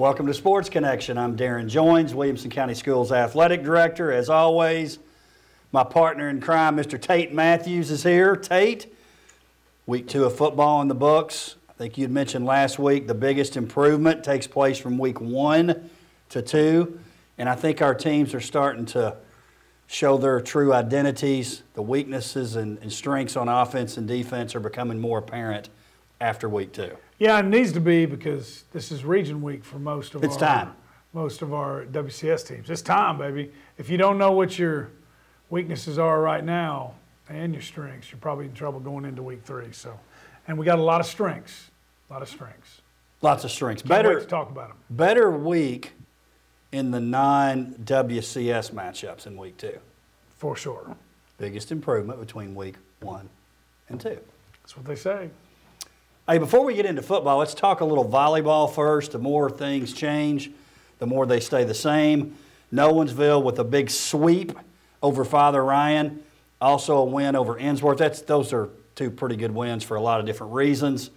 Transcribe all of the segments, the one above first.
Welcome to Sports Connection. I'm Darrin Joines, Williamson County Schools Athletic Director. As always, my partner in crime, Mr. Tate Matthews, is here. Tate, week two of football in the books. I think you'd mentioned last week the biggest improvement takes place from week one to two. And I think our teams are starting to show their true identities. The weaknesses and, and strengths on offense and defense are becoming more apparent after week two. Yeah, it needs to be because this is region week for most of It's our time. most of our WCS teams. It's time, baby. If you don't know what your weaknesses are right now and your strengths, you're probably in trouble going into week three. So, and we got a lot of strengths, a lot of strengths. Lots of strengths. Can't Better, to talk about them. better week in the non WCS matchups in week two. For sure. Biggest improvement between week one and two. That's what they say. Hey, before we get into football, let's talk a little volleyball first. The more things change, the more they stay the same. Nolensville with a big sweep over Father Ryan, also a win over Ensworth. That's those are two pretty good wins for a lot of different reasons.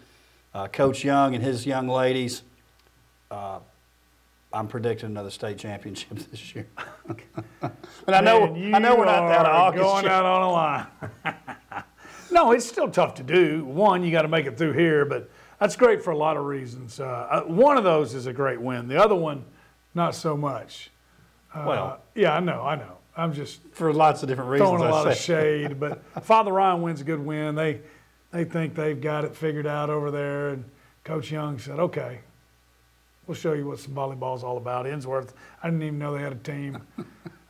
Uh, Coach Young and his young ladies. Uh, I'm predicting another state championship this year. but I know Man, I know we're not that August. going yet. out on a line. no, it's still tough to do. One, you got to make it through here, but that's great for a lot of reasons. Uh, uh, one of those is a great win. The other one, not so much. Uh, Well- yeah, I know, I know. I'm just for lots of different reasons. throwing a lot of shade, but Father Ryan wins a good win. They they think they've got it figured out over there, and Coach Young said, "Okay, we'll show you what some volleyball's all about." Ensworth, I didn't even know they had a team.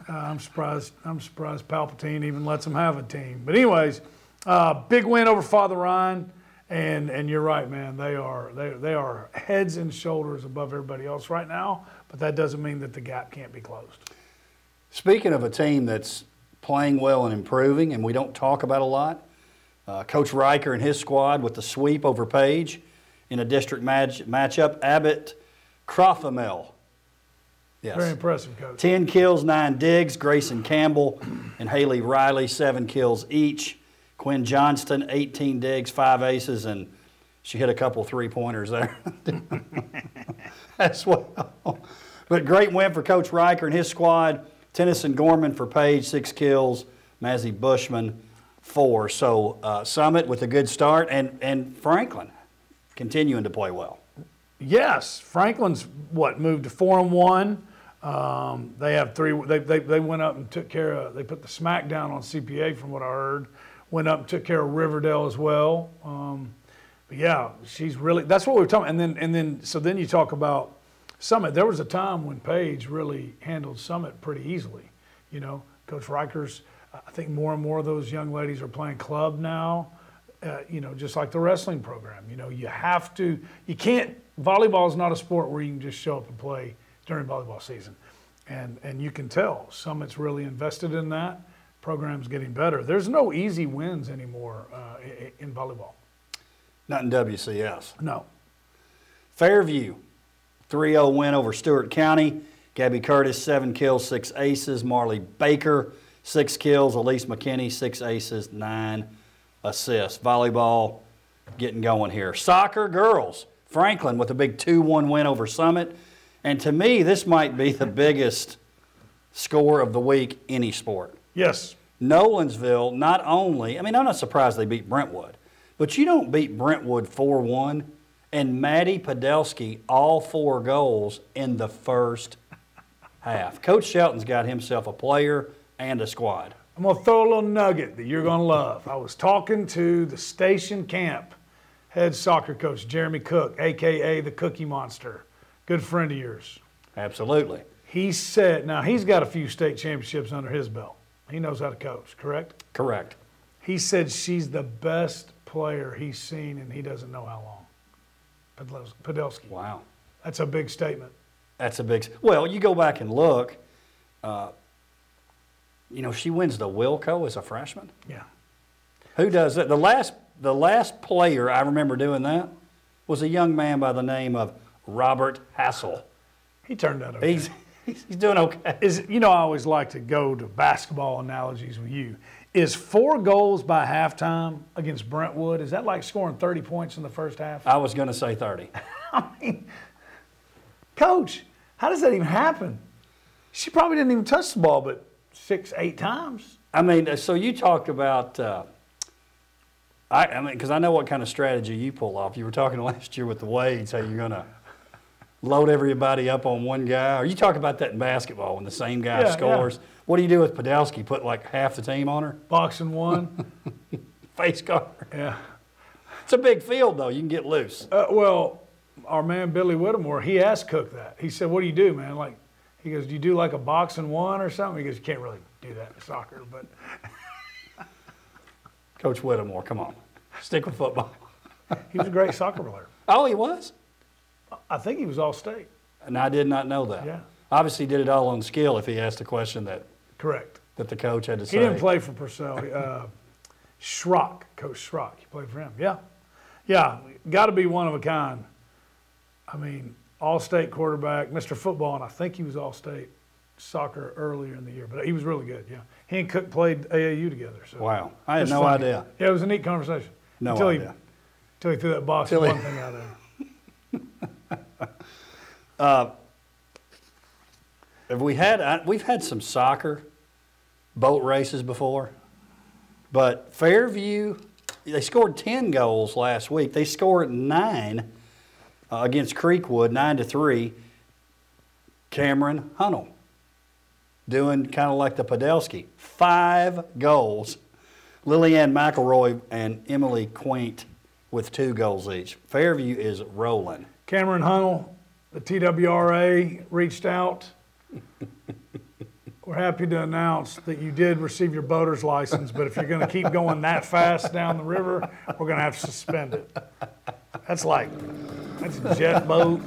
Uh, I'm surprised. I'm surprised Palpatine even lets them have a team. But anyways, uh, big win over Father Ryan, and and you're right, man. They are they they are heads and shoulders above everybody else right now. But that doesn't mean that the gap can't be closed. Speaking of a team that's playing well and improving, and we don't talk about a lot, uh, Coach Riker and his squad with the sweep over Page in a district match, matchup. Abbott Crofamel. Yes. Very impressive, coach. 10 kills, 9 digs. Grayson Campbell and Haley Riley, 7 kills each. Quinn Johnston, 18 digs, 5 aces, and she hit a couple three pointers there as well. But great win for Coach Riker and his squad. Tennyson Gorman for Page, 6 kills. Mazzy Bushman, 4. So uh, Summit with a good start, and, and Franklin continuing to play well. Yes, Franklin's what moved to four and one. Um, they have three. They, they they went up and took care of. They put the smack down on CPA from what I heard. Went up and took care of Riverdale as well. Um, but yeah, she's really. That's what we were talking. And then and then so then you talk about Summit. There was a time when Page really handled Summit pretty easily. You know, Coach Rikers. I think more and more of those young ladies are playing club now. Uh, you know, just like the wrestling program. You know, you have to. You can't. Volleyball is not a sport where you can just show up and play during volleyball season, and and you can tell Summit's really invested in that. Program's getting better. There's no easy wins anymore uh, in volleyball. Not in WCS. No. Fairview, 3 0 win over Stewart County. Gabby Curtis, 7 kills, 6 aces. Marley Baker, 6 kills. Elise McKinney, 6 aces, 9 assists. Volleyball getting going here. Soccer girls, Franklin with a big 2 1 win over Summit. And to me, this might be the biggest score of the week, any sport. Yes. Nolensville not only, I mean, I'm not surprised they beat Brentwood, but you don't beat Brentwood 4 1 and Maddie Podolsky all four goals in the first half. Coach Shelton's got himself a player and a squad. I'm gonna throw a little nugget that you're gonna love. I was talking to the station camp head soccer coach Jeremy Cook, aka the Cookie Monster, good friend of yours. Absolutely. He said, now he's got a few state championships under his belt. He knows how to coach, correct? Correct. He said she's the best player he's seen, and he doesn't know how long. Podolsky. Wow. That's a big statement. That's a big. Well, you go back and look. Uh, you know, she wins the Wilco as a freshman. Yeah. Who does that? The last, the last player I remember doing that was a young man by the name of Robert Hassel. He turned out okay. He's, he's he's doing okay. is you know I always like to go to basketball analogies with you. Is four goals by halftime against Brentwood? Is that like scoring 30 points in the first half? I was going to say 30. I mean, Coach, how does that even happen? She probably didn't even touch the ball but six, eight times. I mean, so you talked about. Uh, I, I mean, because I know what kind of strategy you pull off. You were talking last year with the Wades, how you're gonna load everybody up on one guy. Or you talk about that in basketball when the same guy Yeah, yeah. scores. What do you do with Podolski? Put like half the team on her? Boxing one. Face guard. yeah. It's a big field though. You can get loose. Uh, well, our man Billy Whittemore, he asked Cook that. He said, "What do you do, man? Like, he goes, do you do like a boxing one or something?" He goes, "You can't really do that in soccer, but Coach Whittemore, come on, stick with football. he was a great soccer player. Oh, he was. I think he was all state. And I did not know that. Yeah. Obviously, did it all on skill. If he asked a question that Correct. that the coach had to say. He didn't play for Purcell. Uh, Schrock, Coach Schrock, he played for him. Yeah, yeah, got to be one of a kind. I mean, all-state quarterback, Mr. Football, and I think he was all-state soccer earlier in the year, but he was really good. Yeah, he and Cook played AAU together. So Wow, I had no funny. idea. Yeah, it was a neat conversation. No until idea. He, until he threw that box he- one thing out there. Have we had? I, we've had some soccer boat races before, but Fairview they scored ten goals last week. They scored nine uh, against Creekwood, nine to three. Cameron Hunnell doing kind of like the Podolski, five goals. Lillian McElroy and Emily Quaint with two goals each. Fairview is rolling. Cameron Hunnell, the TWRA reached out. We're happy to announce that you did receive your boater's license, but if you're going to keep going that fast down the river, we're going to have to suspend it. That's like, that's a jet boat.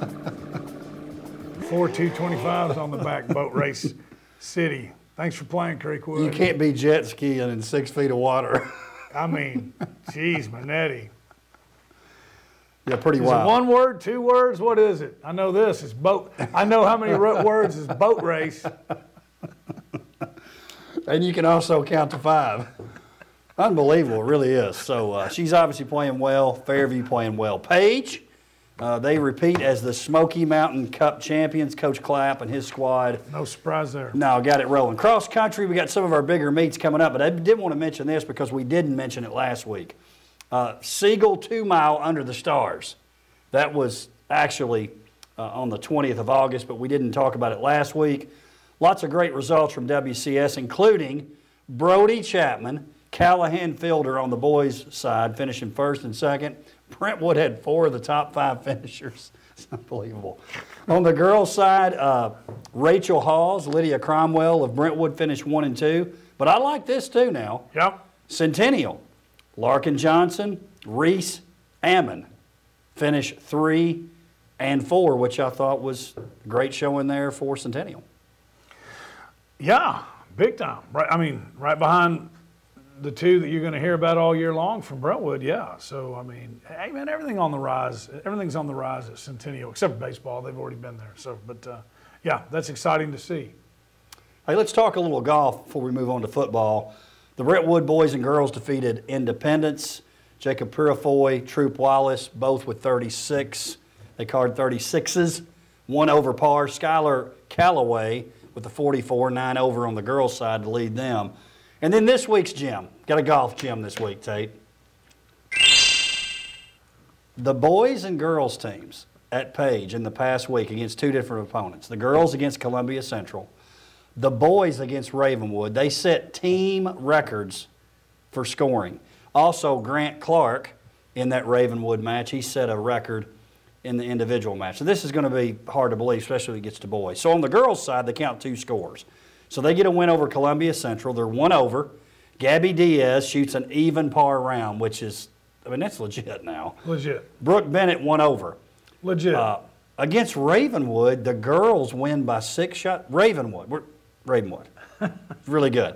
Four 225s on the back, boat race city. Thanks for playing, Creekwood. You can't be jet skiing in six feet of water. I mean, geez, Manetti. Yeah, pretty Is wild. it one word, two words? What is it? I know this. It's boat. I know how many words is boat race. And you can also count to five. Unbelievable, it really is. So uh, she's obviously playing well. Fairview playing well. Page, uh, they repeat as the Smoky Mountain Cup champions. Coach Clapp and his squad. No surprise there. No, got it rolling. Cross country, we got some of our bigger meets coming up, but I did want to mention this because we didn't mention it last week. Uh, Siegel two mile under the stars. That was actually uh, on the 20th of August, but we didn't talk about it last week. Lots of great results from WCS, including Brody Chapman, Callahan Fielder on the boys' side, finishing first and second. Brentwood had four of the top five finishers. It's unbelievable. On the girls' side, uh, Rachel Hawes, Lydia Cromwell of Brentwood finished one and two. But I like this too now. Yep. Centennial, Larkin Johnson, Reese Ammon finish three and four, which I thought was a great showing there for Centennial. Yeah, big time. Right. I mean, right behind the two that you're going to hear about all year long from Brentwood. Yeah. So I mean, hey man, everything on the rise. Everything's on the rise at Centennial, except for baseball. They've already been there. So, but uh, yeah, that's exciting to see. Hey, let's talk a little golf before we move on to football. The Brentwood boys and girls defeated Independence, Jacob Purifoy, Troop Wallace, both with 36. They card 36s, one over par. Skylar Calloway with the 44, nine over on the girls' side to lead them. And then this week's gym. Got a golf gym this week, Tate. The boys and girls teams at Page in the past week against two different opponents. The girls against Columbia Central the boys against Ravenwood, they set team records for scoring. Also, Grant Clark in that Ravenwood match, he set a record in the individual match. So this is going to be hard to believe, especially when it gets to boys. So on the girls' side, they count two scores. So they get a win over Columbia Central. They're one over. Gabby Diaz shoots an even par round, which is, I mean, that's legit now. Legit. Brooke Bennett one over. Legit. Uh, against Ravenwood, the girls win by six shots. Ravenwood, Ravenwood, really good.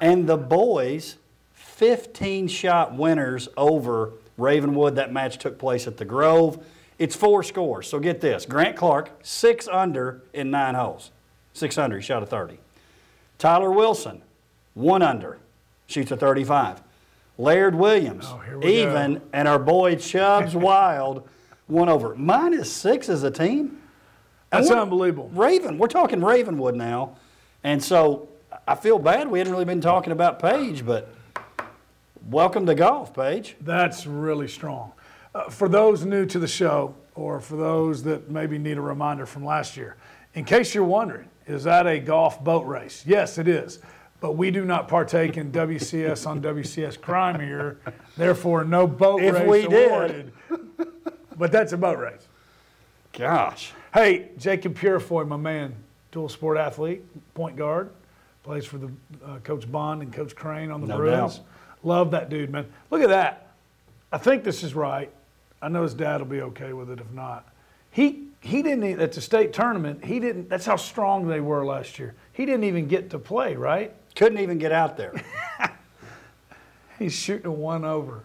And the boys, 15 shot winners over Ravenwood. That match took place at the Grove. It's four scores. So get this Grant Clark, six under in nine holes. Six under, he shot a 30. Tyler Wilson, one under, shoots a 35. Laird Williams, Oh, we go. even, and our boy Chubbs Wild, one over. Minus six as a team? That's unbelievable. Raven, we're talking Ravenwood now. And so I feel bad we hadn't really been talking about Page, but welcome to golf, Page. That's really strong. Uh, for those new to the show, or for those that maybe need a reminder from last year, in case you're wondering, is that a golf boat race? Yes, it is. But we do not partake in WCS on WCS crime here. Therefore, no boat If race we did. awarded. But that's a boat race. Gosh. Hey, Jacob Purifoy, my man, dual sport athlete, point guard, plays for the uh, Coach Bond and Coach Crane on the No Bruins. doubt. Love that dude, man. Look at that. I think this is right. I know his dad will be okay with it if not. He he didn't at the state tournament. He didn't. That's how strong they were last year. He didn't even get to play. Right? Couldn't even get out there. He's shooting a one over.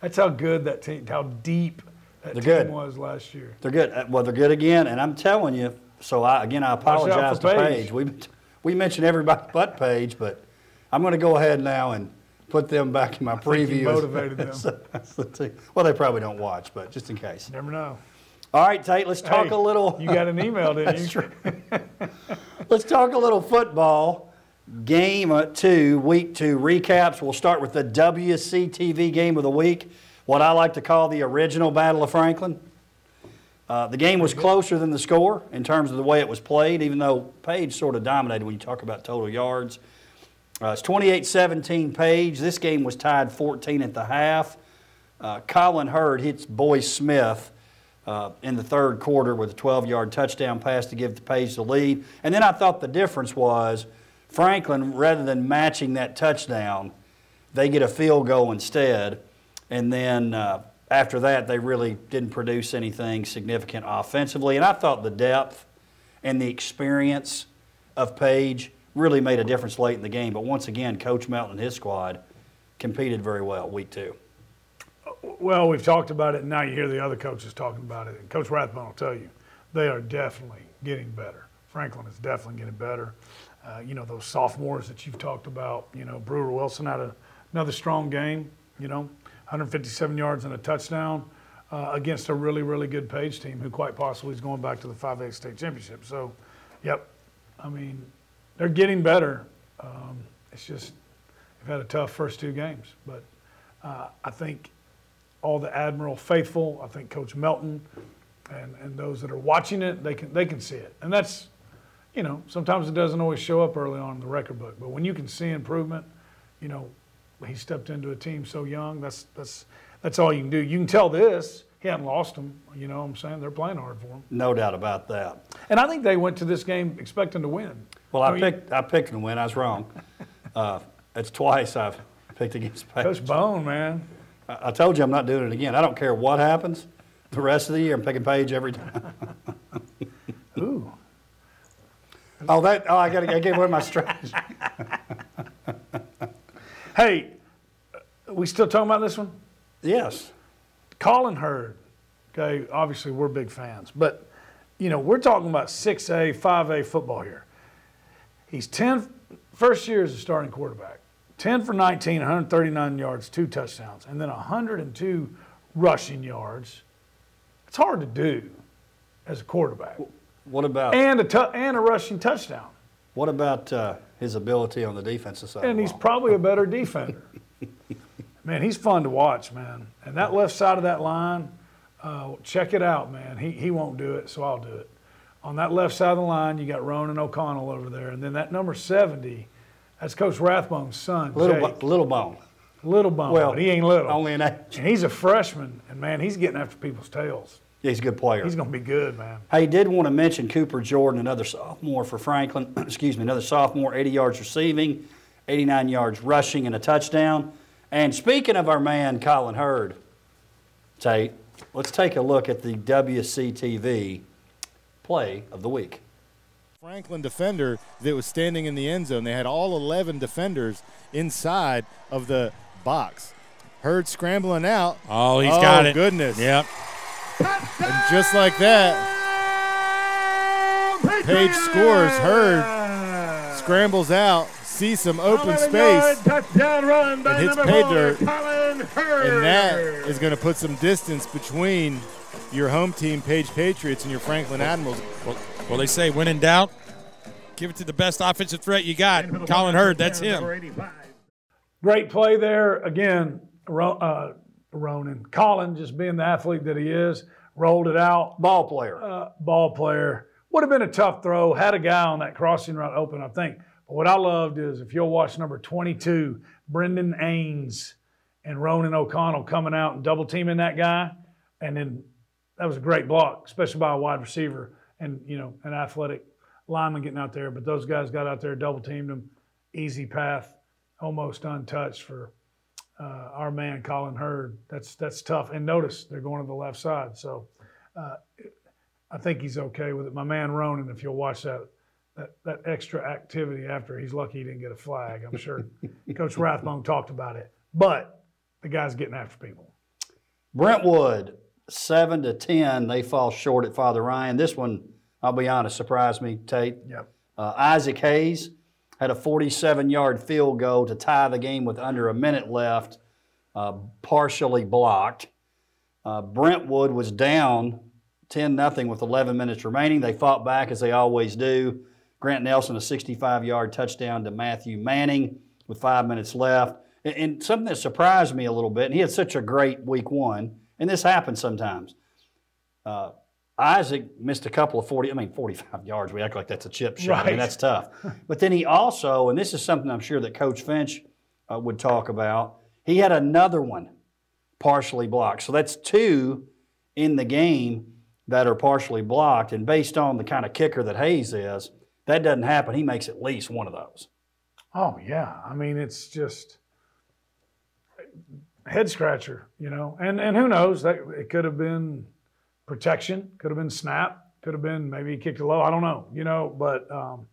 That's how good that team. How deep that They're team good. was last year. They're good. Uh, Well, they're good again, and I'm telling you. So I, again, I apologize to Page. Page. We we mentioned everybody but Page, but I'm going to go ahead now and put them back in my preview. motivated them. Well, they probably don't watch, but just in case. Never know. All right, Tate. Let's talk Hey, a little. You got an email, didn't you? true. Let's talk a little football. Game two, week two recaps. We'll start with the WCTV game of the week, what I like to call the original Battle of Franklin. Uh, the game was closer than the score in terms of the way it was played, even though Page sort of dominated when you talk about total yards. Uh, it's 28 17 Page. This game was tied 14 at the half. Uh, Colin Hurd hits Boyce Smith uh, in the third quarter with a 12 yard touchdown pass to give the Page the lead. And then I thought the difference was Franklin, rather than matching that touchdown, they get a field goal instead. And then uh, after that, they really didn't produce anything significant offensively. And I thought the depth and the experience of Page really made a difference late in the game. But once again, Coach Melton and his squad competed very well week two. Well, we've talked about it, and now you hear the other coaches talking about it. And Coach Rathbone will tell you, they are definitely getting better. Franklin is definitely getting better. Uh, you know, those sophomores that you've talked about, you know, Brewer Wilson had a, another strong game, you know, 157 yards and a touchdown uh, against a really, really good Page team who quite possibly is going back to the 5A state championship. So, yep, I mean, they're getting better. Um, it's just they've had a tough first two games, but uh, I think all the Admiral faithful, I think Coach Melton, and, and those that are watching it, they can they can see it, and that's, you know, sometimes it doesn't always show up early on in the record book, but when you can see improvement, you know, he stepped into a team so young. That's that's that's all you can do. You can tell this he hadn't lost them. You know, what I'm saying they're playing hard for him, No doubt about that. and I think they went to this game expecting to win. Well, I mean, picked I picked to win. I was wrong. Uh, it's twice I've picked against Page. Coach Bone, man. I I told you I'm not doing it again. I don't care what happens. The rest of the year, I'm picking Page every time. Ooh, Oh, that! Oh, I got to give away my strategy. hey, we still talking about this one? Yes. Colin Hurd, okay, obviously we're big fans, but you know, we're talking about 6A, 5A football here. He's 10, first year as a starting quarterback, 10 for 19, 139 yards, two touchdowns, and then 102 rushing yards. It's hard to do as a quarterback. What about And a, and a rushing touchdown. what about uh, his ability on the defensive side? And he's probably a better defender. man, he's fun to watch, man. And that left side of that line, uh, check it out, man. He, he won't do it, so I'll do it. On that left side of the line, you got Ronan O'Connell over there. And then that number 70, that's Coach Rathbone's son, little Jake. Little bone. Little bone, Well, but he ain't little. Only an age. and he's a freshman, and man, he's getting after people's tails. Yeah, he's a good player. He's going to be good, man. I did want to mention Cooper Jordan, another sophomore for Franklin. Excuse me, another sophomore, 80 yards receiving, 89 yards rushing, and a touchdown. And speaking of our man Colin Hurd, Tate, let's take a look at the WCTV play of the week. Franklin defender that was standing in the end zone. They had all 11 defenders inside of the box. Hurd scrambling out. Oh, he's oh, got it. goodness. Yep. And just like that, Page scores. Hurd scrambles out, sees some open space, Touchdown run and hits pay dirt. And that is going to put some distance between your home team, Page Patriots, and your Franklin Admirals. Well, well, they say when in doubt, give it to the best offensive threat you got. Colin Hurd, that's him. Great play there. Again, uh, Ronan. Colin, just being the athlete that he is, rolled it out. Ball player. Uh, ball player. Would have been a tough throw. Had a guy on that crossing route open, I think. But what I loved is if you'll watch number 22, Brendan Ains and Ronan O'Connell coming out and double teaming that guy. And then that was a great block, especially by a wide receiver and, you know, an athletic lineman getting out there. But those guys got out there, double teamed him. Easy path, almost untouched for uh, our man Colin Hurd. That's that's tough. And notice they're going to the left side, so uh, I think he's okay with it. My man Ronan, if you'll watch that that, that extra activity after, he's lucky he didn't get a flag. I'm sure Coach Rathbone talked about it, but the guy's getting after people. Brentwood, seven to ten. They fall short at Father Ryan. This one, I'll be honest, surprised me. Tate. Yep. Uh, Isaac Hayes had a 47-yard field goal to tie the game with under a minute left, uh, partially blocked. Uh, Brentwood was down 10 nothing with 11 minutes remaining. They fought back as they always do. Grant Nelson, a 65 yard touchdown to Matthew Manning with five minutes left. And, and something that surprised me a little bit, and he had such a great week one, and this happens sometimes. Uh, Isaac missed a couple of 40, I mean, 45 yards. We act like that's a chip shot. I mean, that's tough. but then he also, and this is something I'm sure that Coach Finch uh, would talk about, he had another one partially blocked. So that's two in the game that are partially blocked. And based on the kind of kicker that Hayes is, that doesn't happen. He makes at least one of those. Oh yeah, I mean it's just head scratcher, you know. And and who knows? That it could have been protection, could have been snap, could have been maybe he kicked it low. I don't know, you know. But um,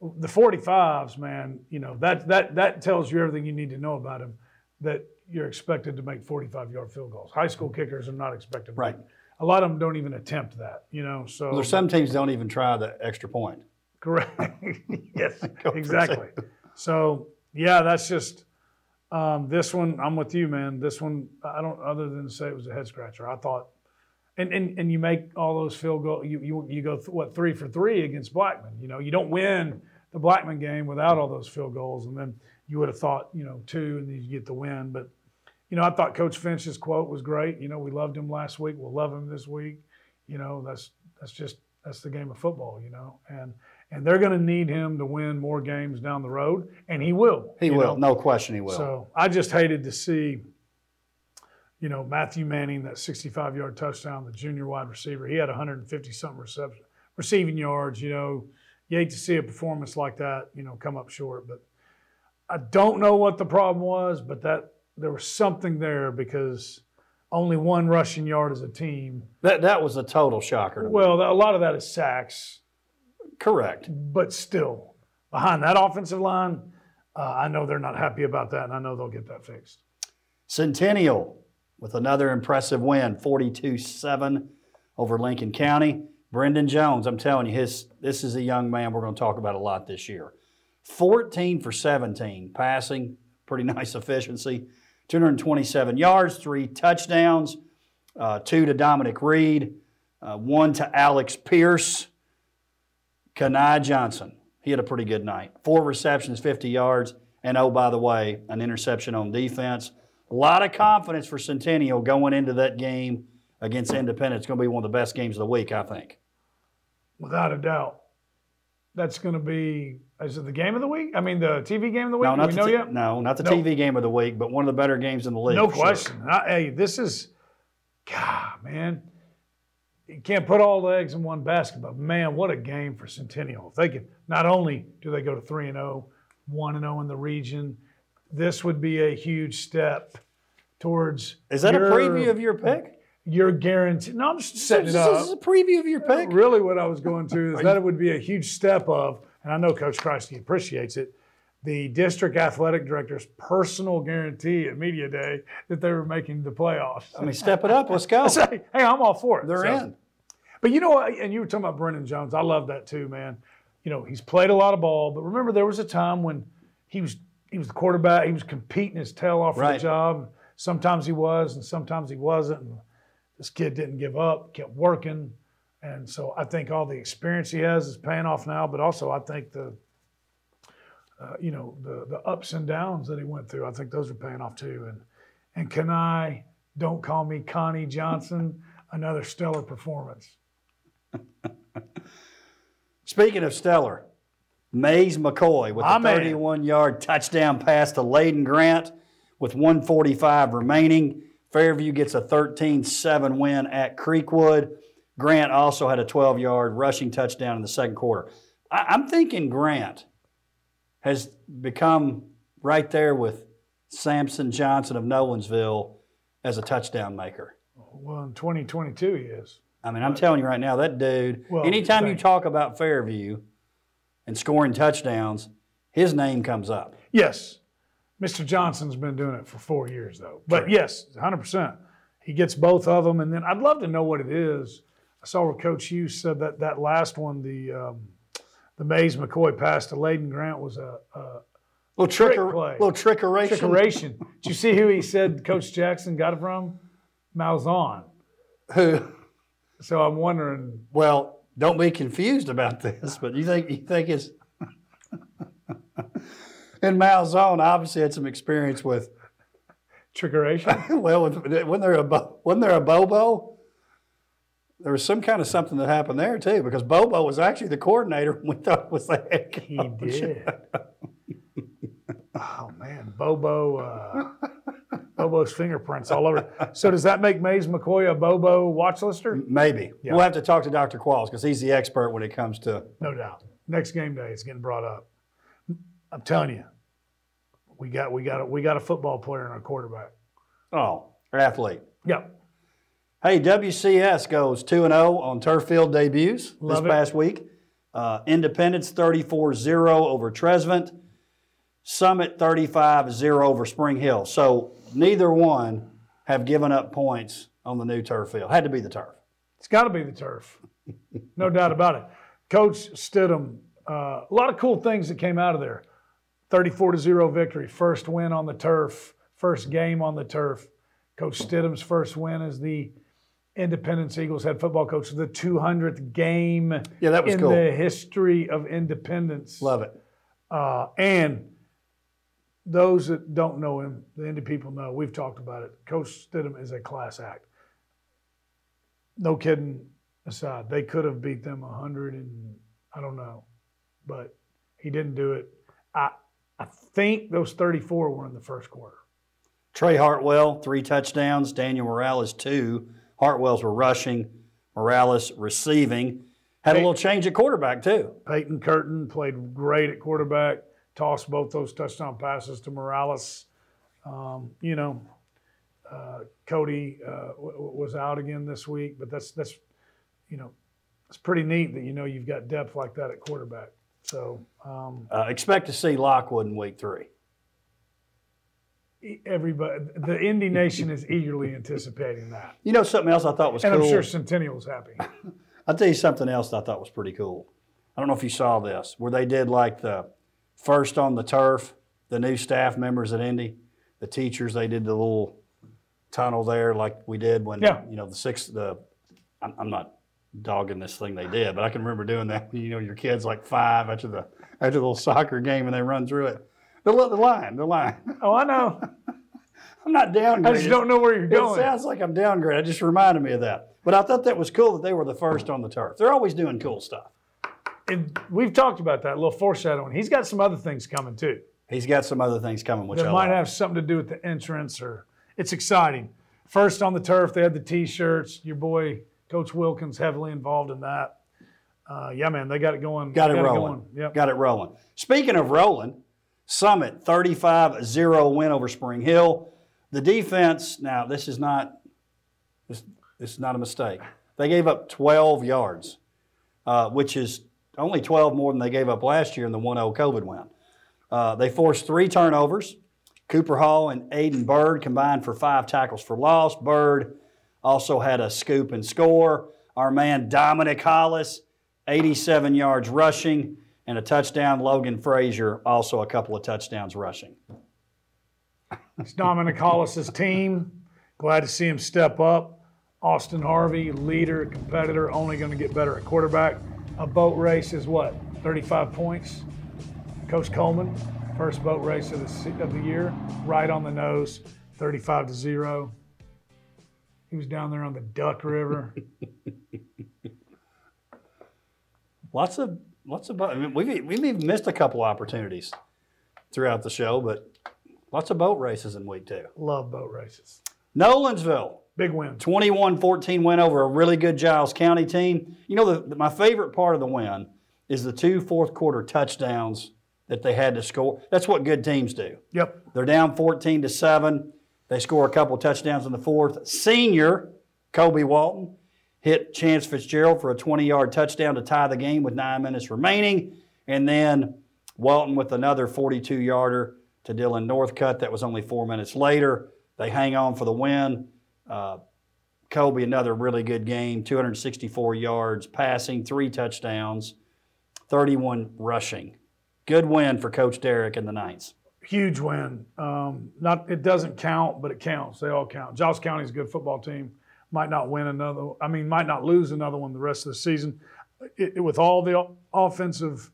the 45s, man, you know that that that tells you everything you need to know about him. That you're expected to make 45 yard field goals. High school kickers are not expected. To Right. Make. A lot of them don't even attempt that, you know. So There's some teams don't even try the extra point. Correct. yes, exactly. So yeah, that's just um, this one. I'm with you, man. This one, I don't. Other than to say it was a head scratcher, I thought. And, and, and you make all those field goal. You, you you go th- what three for three against Blackman. You know you don't win the Blackman game without all those field goals. And then you would have thought you know two, and then you get the win. But you know I thought Coach Finch's quote was great. You know we loved him last week. We'll love him this week. You know that's that's just that's the game of football. You know and and they're going to need him to win more games down the road, and he will. He will. know. No question he will. So I just hated to see, you know, Matthew Manning that 65-yard touchdown, the junior wide receiver. He had 150 something reception, receiving yards. You know, you hate to see a performance like that, you know, come up short. But I don't know what the problem was, but that there was something there because only one rushing yard as a team. that, that was a total shocker. To me. Well, a lot of that is sacks Correct. but still, behind that offensive line, uh, I know they're not happy about that, and I know they'll get that fixed. Centennial with another impressive win, 42-7 over Lincoln County. Brendan Jones, I'm telling you, his this is a young man we're going to talk about a lot this year. 14 for 17 passing, pretty nice efficiency. 227 yards, three touchdowns, uh, two to Dominic Reed, uh, one to Alex Pierce. Kanai Johnson, he had a pretty good night. Four receptions, 50 yards, and oh, by the way, an interception on defense. A lot of confidence for Centennial going into that game against Independence. It's going to be one of the best games of the week, I think. Without a doubt. That's going to be, is it the game of the week? I mean, the TV game of the week? No, not the t- yet? no, not the No. TV game of the week, but one of the better games in the league. No for sure. question. I, hey, this is, God, man. You can't put all the eggs in one basket, but man, what a game for Centennial. If they can, not only do they go to 3 and 0, 1 and 0 in the region, this would be a huge step towards. Is that your- a preview of your pick? Your guarantee. No, I'm just setting it This is a preview of your pick. Really, what I was going to is that it would be a huge step of, and I know Coach Christie appreciates it, the district athletic director's personal guarantee at Media Day that they were making the playoffs. I mean, step it up. Let's go. I say, hey, I'm all for it. They're So- in. But you know what? And you were talking about Brennan Jones. I love that too, man. You know, he's played a lot of ball, but remember there was a time when he was he was the quarterback. He was competing his tail off for the job. Sometimes he was, and sometimes he wasn't. And this kid didn't give up, kept working. And so I think all the experience he has is paying off now, but also I think the, uh, you know, the, the ups and downs that he went through, I think those are paying off too. And, and can I, don't call me Connie Johnson, another stellar performance. Speaking of stellar, Mays McCoy with a 31 yard touchdown pass to Layden Grant with 145 remaining. Fairview gets a 13 7 win at Creekwood. Grant also had a 12 yard rushing touchdown in the second quarter. I, I'm thinking Grant has become right there with Samson Johnson of Nolensville as a touchdown maker. Well, in 2022 he is. I mean, I'm telling you right now, that dude, Well, anytime you talk about Fairview and scoring touchdowns, his name comes up. Yes, Mr. Johnson's been doing it for four years though. But yes, 100%. He gets both of them, and then I'd love to know what it is. I saw where Coach Hughes said that that last one, the um, the Mays McCoy pass to Layden Grant was a, a Little trick, Trick play. little trickeration. trickeration. Did you see who he said Coach Jackson got it from? Malzahn. Who? So I'm wondering, Well, don't be confused about this, but you think you think it's in Malzahn. Obviously, had some experience with. trickeration? Well, when there a Bo- wasn't there a Bobo? There was some kind of something that happened there too, because Bobo was actually the coordinator. and We thought was the head coach. He did. oh man, Bobo, uh, Bobo's fingerprints all over. So does that make Mays McCoy a Bobo watch lister? Maybe we'll have to talk to Dr. Qualls because he's the expert when it comes to. No doubt. Next game day, it's getting brought up. I'm telling you, we got we got a, we got a football player and a quarterback. Oh, athlete. Yep. Hey, WCS goes 2 0 on turf field debuts Love this it. past week. Uh, Independence 34 0 over Trezevant. Summit 35 0 over Spring Hill. So neither one have given up points on the new turf field. Had to be the turf. It's got to be the turf, no doubt about it. Coach Stidham, uh, a lot of cool things that came out of there. 34 to 0 victory, first win on the turf, first game on the turf. Coach Stidham's first win as the Independence Eagles head football coach, the 200th game Yeah, that was in cool. the history of Independence. Love it. Uh, and those that don't know him, the Indy people know, we've talked about it. Coach Stidham is a class act. No kidding aside, they could have beat them 100 and I don't know, but he didn't do it. I, I think those 34 were in the first quarter. Trey Hartwell, three touchdowns. Daniel Morales, two. Hartwell's were rushing. Morales receiving. Had a little change at quarterback, too. Peyton Curtin played great at quarterback, tossed both those touchdown passes to Morales. Um, you know, uh, Cody uh, w- was out again this week, but that's that's you know, it's pretty neat that you know you've got depth like that at quarterback. So um, Uh, expect to see Lockwood in week three. everybody, the Indy Nation is eagerly anticipating that, You know something else I thought was and cool? I'm sure Centennial's happy. I'll tell you something else that I thought was pretty cool. I don't know if you saw this, where they did like the first on the turf, the new staff members at Indy, the teachers, they did the little tunnel there like we did when, Yeah. you know, the six, the, I'm, I'm not dogging this thing they did, but I can remember doing that. You know, your kid's like five after the, after the little soccer game and they run through it. The, the line, the line. oh, I know. I'm not downgrading. I just don't know where you're going. It sounds like I'm downgraded. It just reminded me of that. But I thought that was cool that they were the first on the turf. They're always doing cool stuff. And we've talked about that a little foreshadowing. He's got some other things coming too. He's got some other things coming, which that I might like. have something to do with the entrance or it's exciting. First on the turf, they had the t-shirts. Your boy Coach Wilkins heavily involved in that. Uh, yeah, man, they got it going. Got it got rolling. going. Yep. Got it rolling. Speaking of rolling, Summit 35-0 win over Spring Hill. The defense, now this is not this, this is not a mistake. They gave up 12 yards, uh, which is only 12 more than they gave up last year in the 1-0 COVID win. Uh, they forced three turnovers. Cooper Hall and Aiden Bird combined for five tackles for loss. Bird also had a scoop and score. Our man Dominic Hollis, 87 yards rushing and a touchdown. Logan Frazier, also a couple of touchdowns rushing. It's Dominic Hollis's team. Glad to see him step up Austin Harvey, leader, competitor, only going to get better at quarterback. A boat race is what? 35 points. Coach Coleman, first boat race of the, of the year, right on the nose, 35 to 0. He was down there on the Duck River. Lots of lots of. boat- I mean, we've we've even missed a couple opportunities throughout the show, but lots of boat races in week two. Love boat races. Nolensville, Big win. 21-14 win over a really good Giles County team. You know, the, the- my favorite part of the win is the two fourth quarter touchdowns that they had to score. That's what good teams do. Yep. They're down 14 to 7. They score a couple touchdowns in the fourth. Senior Kobe Walton hit Chance Fitzgerald for a 20 yard touchdown to tie the game with nine minutes remaining. And then Walton with another 42 yarder to Dylan Northcutt. That was only four minutes later. They hang on for the win. Uh, Kobe, another really good game 264 yards passing, three touchdowns, 31 rushing. Good win for Coach Derrick and the Knights. Huge win. Um, not it doesn't count, but it counts. They all count. Giles County's a good football team. Might not win another. I mean, might not lose another one the rest of the season. It, it- with all the offensive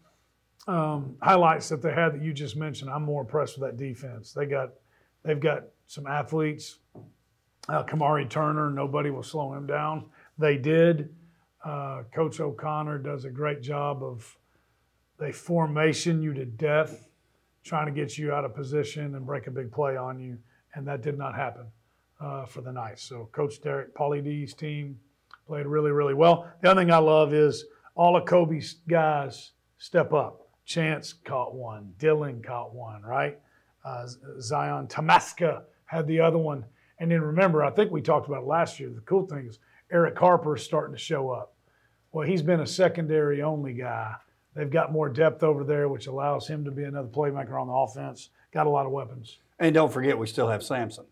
um, highlights that they had that you just mentioned, I'm more impressed with that defense. They got, they've got some athletes. Uh, Kamari Turner, nobody will slow him down. They did. Uh, Coach O'Connor does a great job of they formation you to death, trying to get you out of position and break a big play on you, and that did not happen uh, for the night. So Coach Derek Pauly D's team played really, really well. The other thing I love is all of Kobe's guys step up. Chance caught one, Dylan caught one, right? Uh, Zion Tamaska had the other one. And then remember, I think we talked about last year. The cool thing is Eric Harper is starting to show up. Well, he's been a secondary only guy. They've got more depth over there, which allows him to be another playmaker on the offense. Got a lot of weapons. And don't forget, we still have Samson.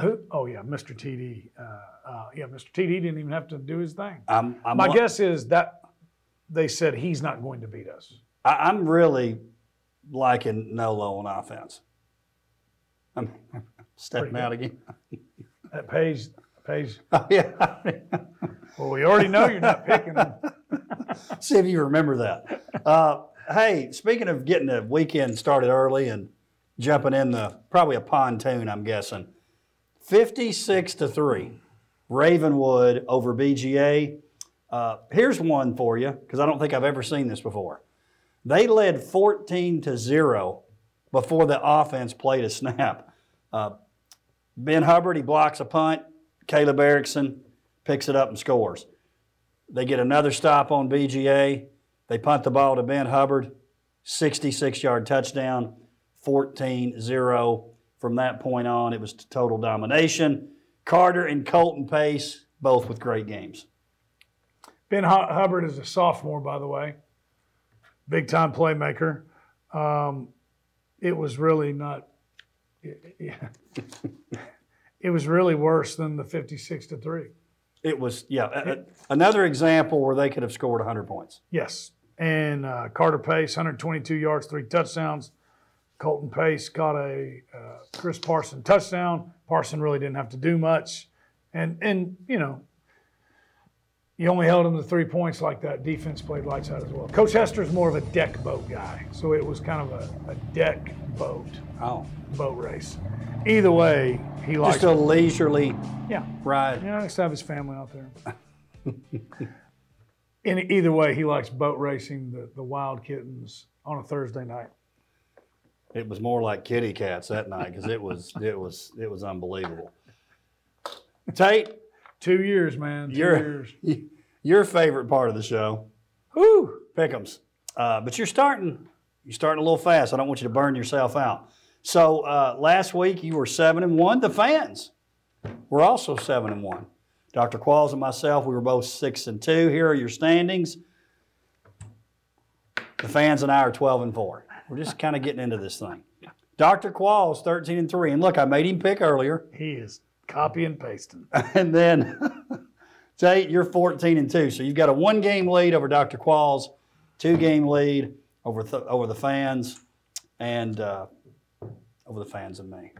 Who? Oh yeah, Mr. TD. Uh, uh, yeah, Mr. TD didn't even have to do his thing. I'm, I'm, My guess is that they said he's not going to beat us. I, I'm really liking Nolo on offense. I'm stepping out again. That pays pays. Oh, yeah. Well, we already know you're not picking them. See if you remember that. Uh, hey, speaking of getting the weekend started early and jumping in the probably a pontoon, I'm guessing. 56 to 3, Ravenwood over BGA. Uh, here's one for you because I don't think I've ever seen this before. They led 14 to 0 before the offense played a snap. Uh, ben Hubbard, he blocks a punt. Caleb Erickson picks it up and scores. They get another stop on BGA. They punt the ball to Ben Hubbard, 66 yard touchdown, 14 0. From that point on, it was total domination. Carter and Colton Pace, both with great games. Ben Hu- Hubbard is a sophomore, by the way, big time playmaker. Um, it was really not. It, it was really worse than the fifty-six to three. It was, yeah, a- a- another example where they could have scored 100 points. Yes, and uh, Carter Pace, 122 yards, three touchdowns. Colton Pace got a uh, Chris Parson touchdown. Parson really didn't have to do much, and and you know, you only held him to three points like that. Defense played lights out as well. Coach Hester's more of a deck boat guy, so it was kind of a, a deck boat Oh, boat race. Either way, he likes. just a leisurely yeah, ride. yeah, next to have his family out there. In either way, he likes boat racing the, the wild kittens on a Thursday night. It was more like kitty cats that night because it was, it was, it was unbelievable. Tate, Two years, man. 2 your, years. your favorite part of the show. Whew. Pick'ems. Uh, but you're starting, you're starting a little fast. I don't want you to burn yourself out. So uh, last week you were seven and one. The fans were also seven and one. Dr. Qualls and myself, we were both six and two. Here are your standings. The fans and I are 12 and four. We're just kind of getting into this thing. Dr. Qualls, 13 and three. And look, I made him pick earlier. He is copy and pasting. And then Tate, you're 14 and 2. So you've got a one game lead over Dr. Qualls, two game lead over, th- over the fans, and uh, over the fans and me.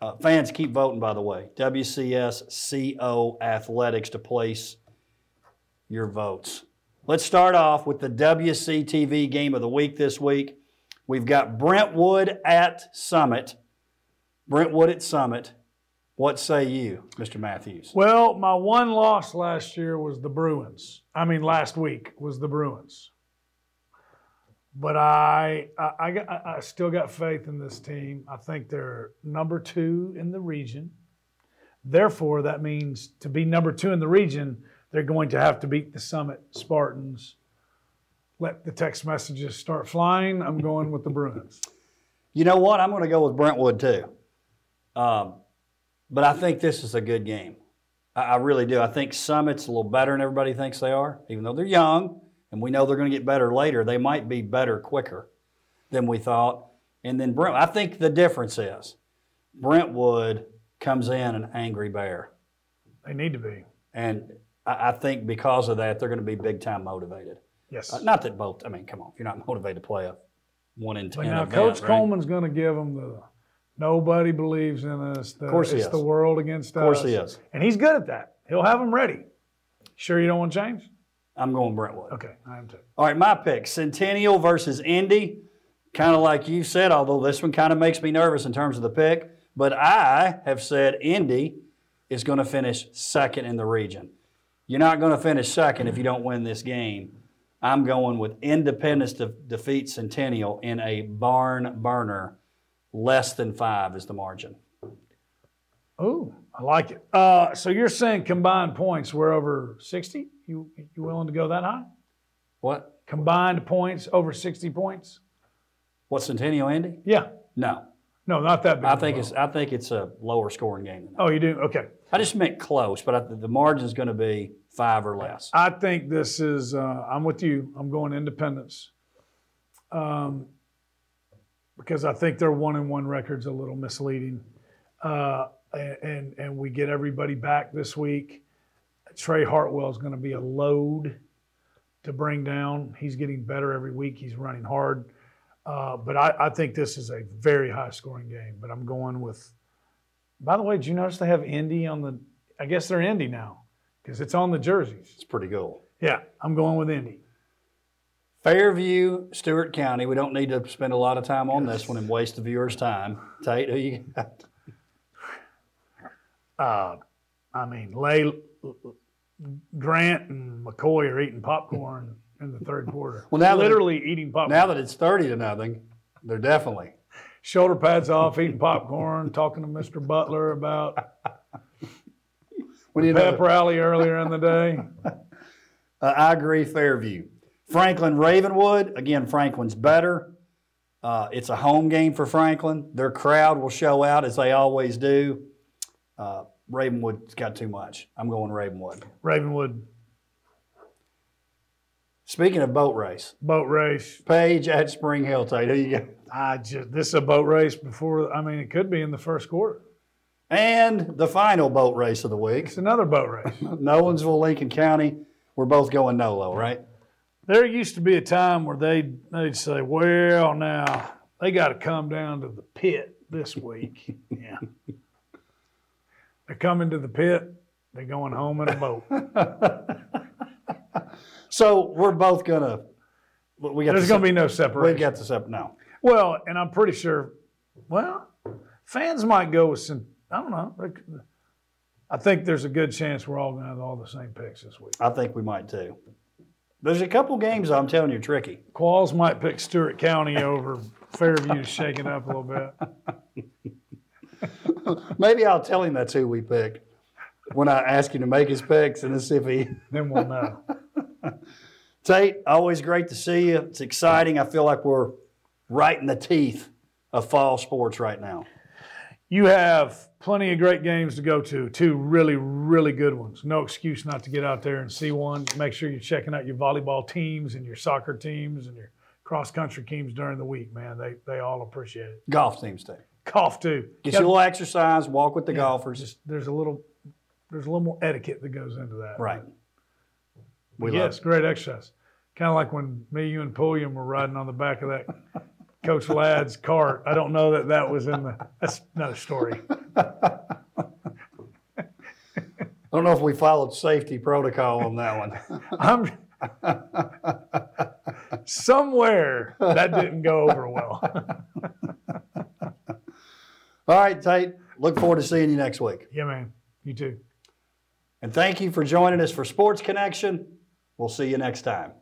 Uh, fans keep voting, by the way. WCSCO Athletics to place your votes. Let's start off with the WCTV game of the week this week. We've got Brentwood at Summit. Brentwood at Summit. What say you, Mr. Matthews? Well, my one loss last year was the Bruins. I mean, last week was the Bruins. But I, I, I, got, I I still got faith in this team. I think they're number two in the region. Therefore, that means to be number two in the region, they're going to have to beat the Summit Spartans. Let the text messages start flying. I'm going with the Bruins. You know what? I'm going to go with Brentwood too. Um, but I think this is a good game. I, I really do. I think Summit's a little better than everybody thinks they are, even though they're young and we know they're going to get better later. They might be better quicker than we thought. And then Brent, I think the difference is Brentwood comes in an angry bear. They need to be. And I, I think because of that, they're going to be big time motivated. Yes. Uh, not that both, I mean, come on, if you're not motivated to play a one in 10 But now event, Coach right? Coleman's going to give them the nobody believes in us. The, course he it's is. the world against us. Of course he is. And he's good at that. He'll have them ready. Sure you don't want to change? I'm going Brentwood. Okay, I am too. All right, my pick Centennial versus Indy. Kind of like you said, although this one kind of makes me nervous in terms of the pick. But I have said Indy is going to finish second in the region. You're not going to finish second if you don't win this game. I'm going with Independence to defeat Centennial in a barn burner. Less than five is the margin. Oh, I like it. Uh, so you're saying combined points we're over 60? You you willing to go that high? What? Combined points over 60 points? What Centennial Indy? Yeah. No, No, not that big. I think it's I think it's a lower scoring game than that. Oh, you do? Okay. I just meant close, but I, the is going to be five or less. I think this is, uh, I'm with you. I'm going independence. Um, because I think their one and one record's a little misleading. Uh, and, and we get everybody back this week. Trey Hartwell is going to be a load to bring down. He's getting better every week. He's running hard. Uh, but I, I think this is a very high scoring game. But I'm going with, by the way, did you notice they have Indy on the, I guess they're Indy now because it's on the jerseys. It's pretty cool. Yeah, I'm going with Indy. Fairview, Stewart County. We don't need to spend a lot of time on this one and waste the viewers' time. Tate, who you got? Uh, I mean, Lay, Grant and McCoy are eating popcorn in the third quarter. Well, now that- literally eating popcorn. Now that it's 30 to nothing, they're definitely. Shoulder pads off, eating popcorn, talking to Mr. Butler about do you pep rally earlier in the day. Uh, I agree, Fairview. Franklin Ravenwood. Again, Franklin's better. Uh, it's a home game for Franklin. Their crowd will show out as they always do. Uh, Ravenwood's got too much. I'm going Ravenwood. Ravenwood Speaking of boat race, boat race. Page at Spring Hill, Tate, who you got? I just this is a boat race before. I mean, it could be in the first quarter. And the final boat race of the week, It's another boat race. Nolensville, Lincoln County. We're both going Nolo, right? There used to be a time where they'd, they'd say, well, now they got to come down to the pit this week. Yeah. They're coming to the pit. They're going home in a boat. So we're both gonna. We got There's going to be no separation. We separation. got the sep. now. Well, and I'm pretty sure, well, fans might go with some, I don't know. I think there's a good chance we're all going to have all the same picks this week. I think we might too. There's a couple games I'm telling you tricky. Qualls might pick Stewart County over Fairview shake up a little bit. Maybe I'll tell him that's who we picked when I ask him to make his picks and see if he. Then we'll know. Tate, always great to see you. It's exciting. I feel like we're right in the teeth of fall sports right now. You have plenty of great games to go to, two really, really good ones. No excuse not to get out there and see one. Make sure you're checking out your volleyball teams and your soccer teams and your cross country teams during the week, man. They they all appreciate it. Golf teams too. Golf too. Get you a little exercise, walk with the golfers. Just there's a little there's a little more etiquette that goes into that. right. We yes, love great exercise. Kind of like when me, you, and Pulliam were riding on the back of that Coach Ladd's cart. I don't know that that was in the. That's another story. I don't know if we followed safety protocol on that one. I'm somewhere that didn't go over well. All right, Tate. Look forward to seeing you next week. yeah, man. You too. And thank you for joining us for Sports Connection. We'll see you next time.